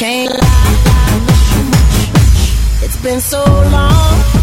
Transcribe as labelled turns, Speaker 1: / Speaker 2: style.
Speaker 1: Can't lie, it's been so long.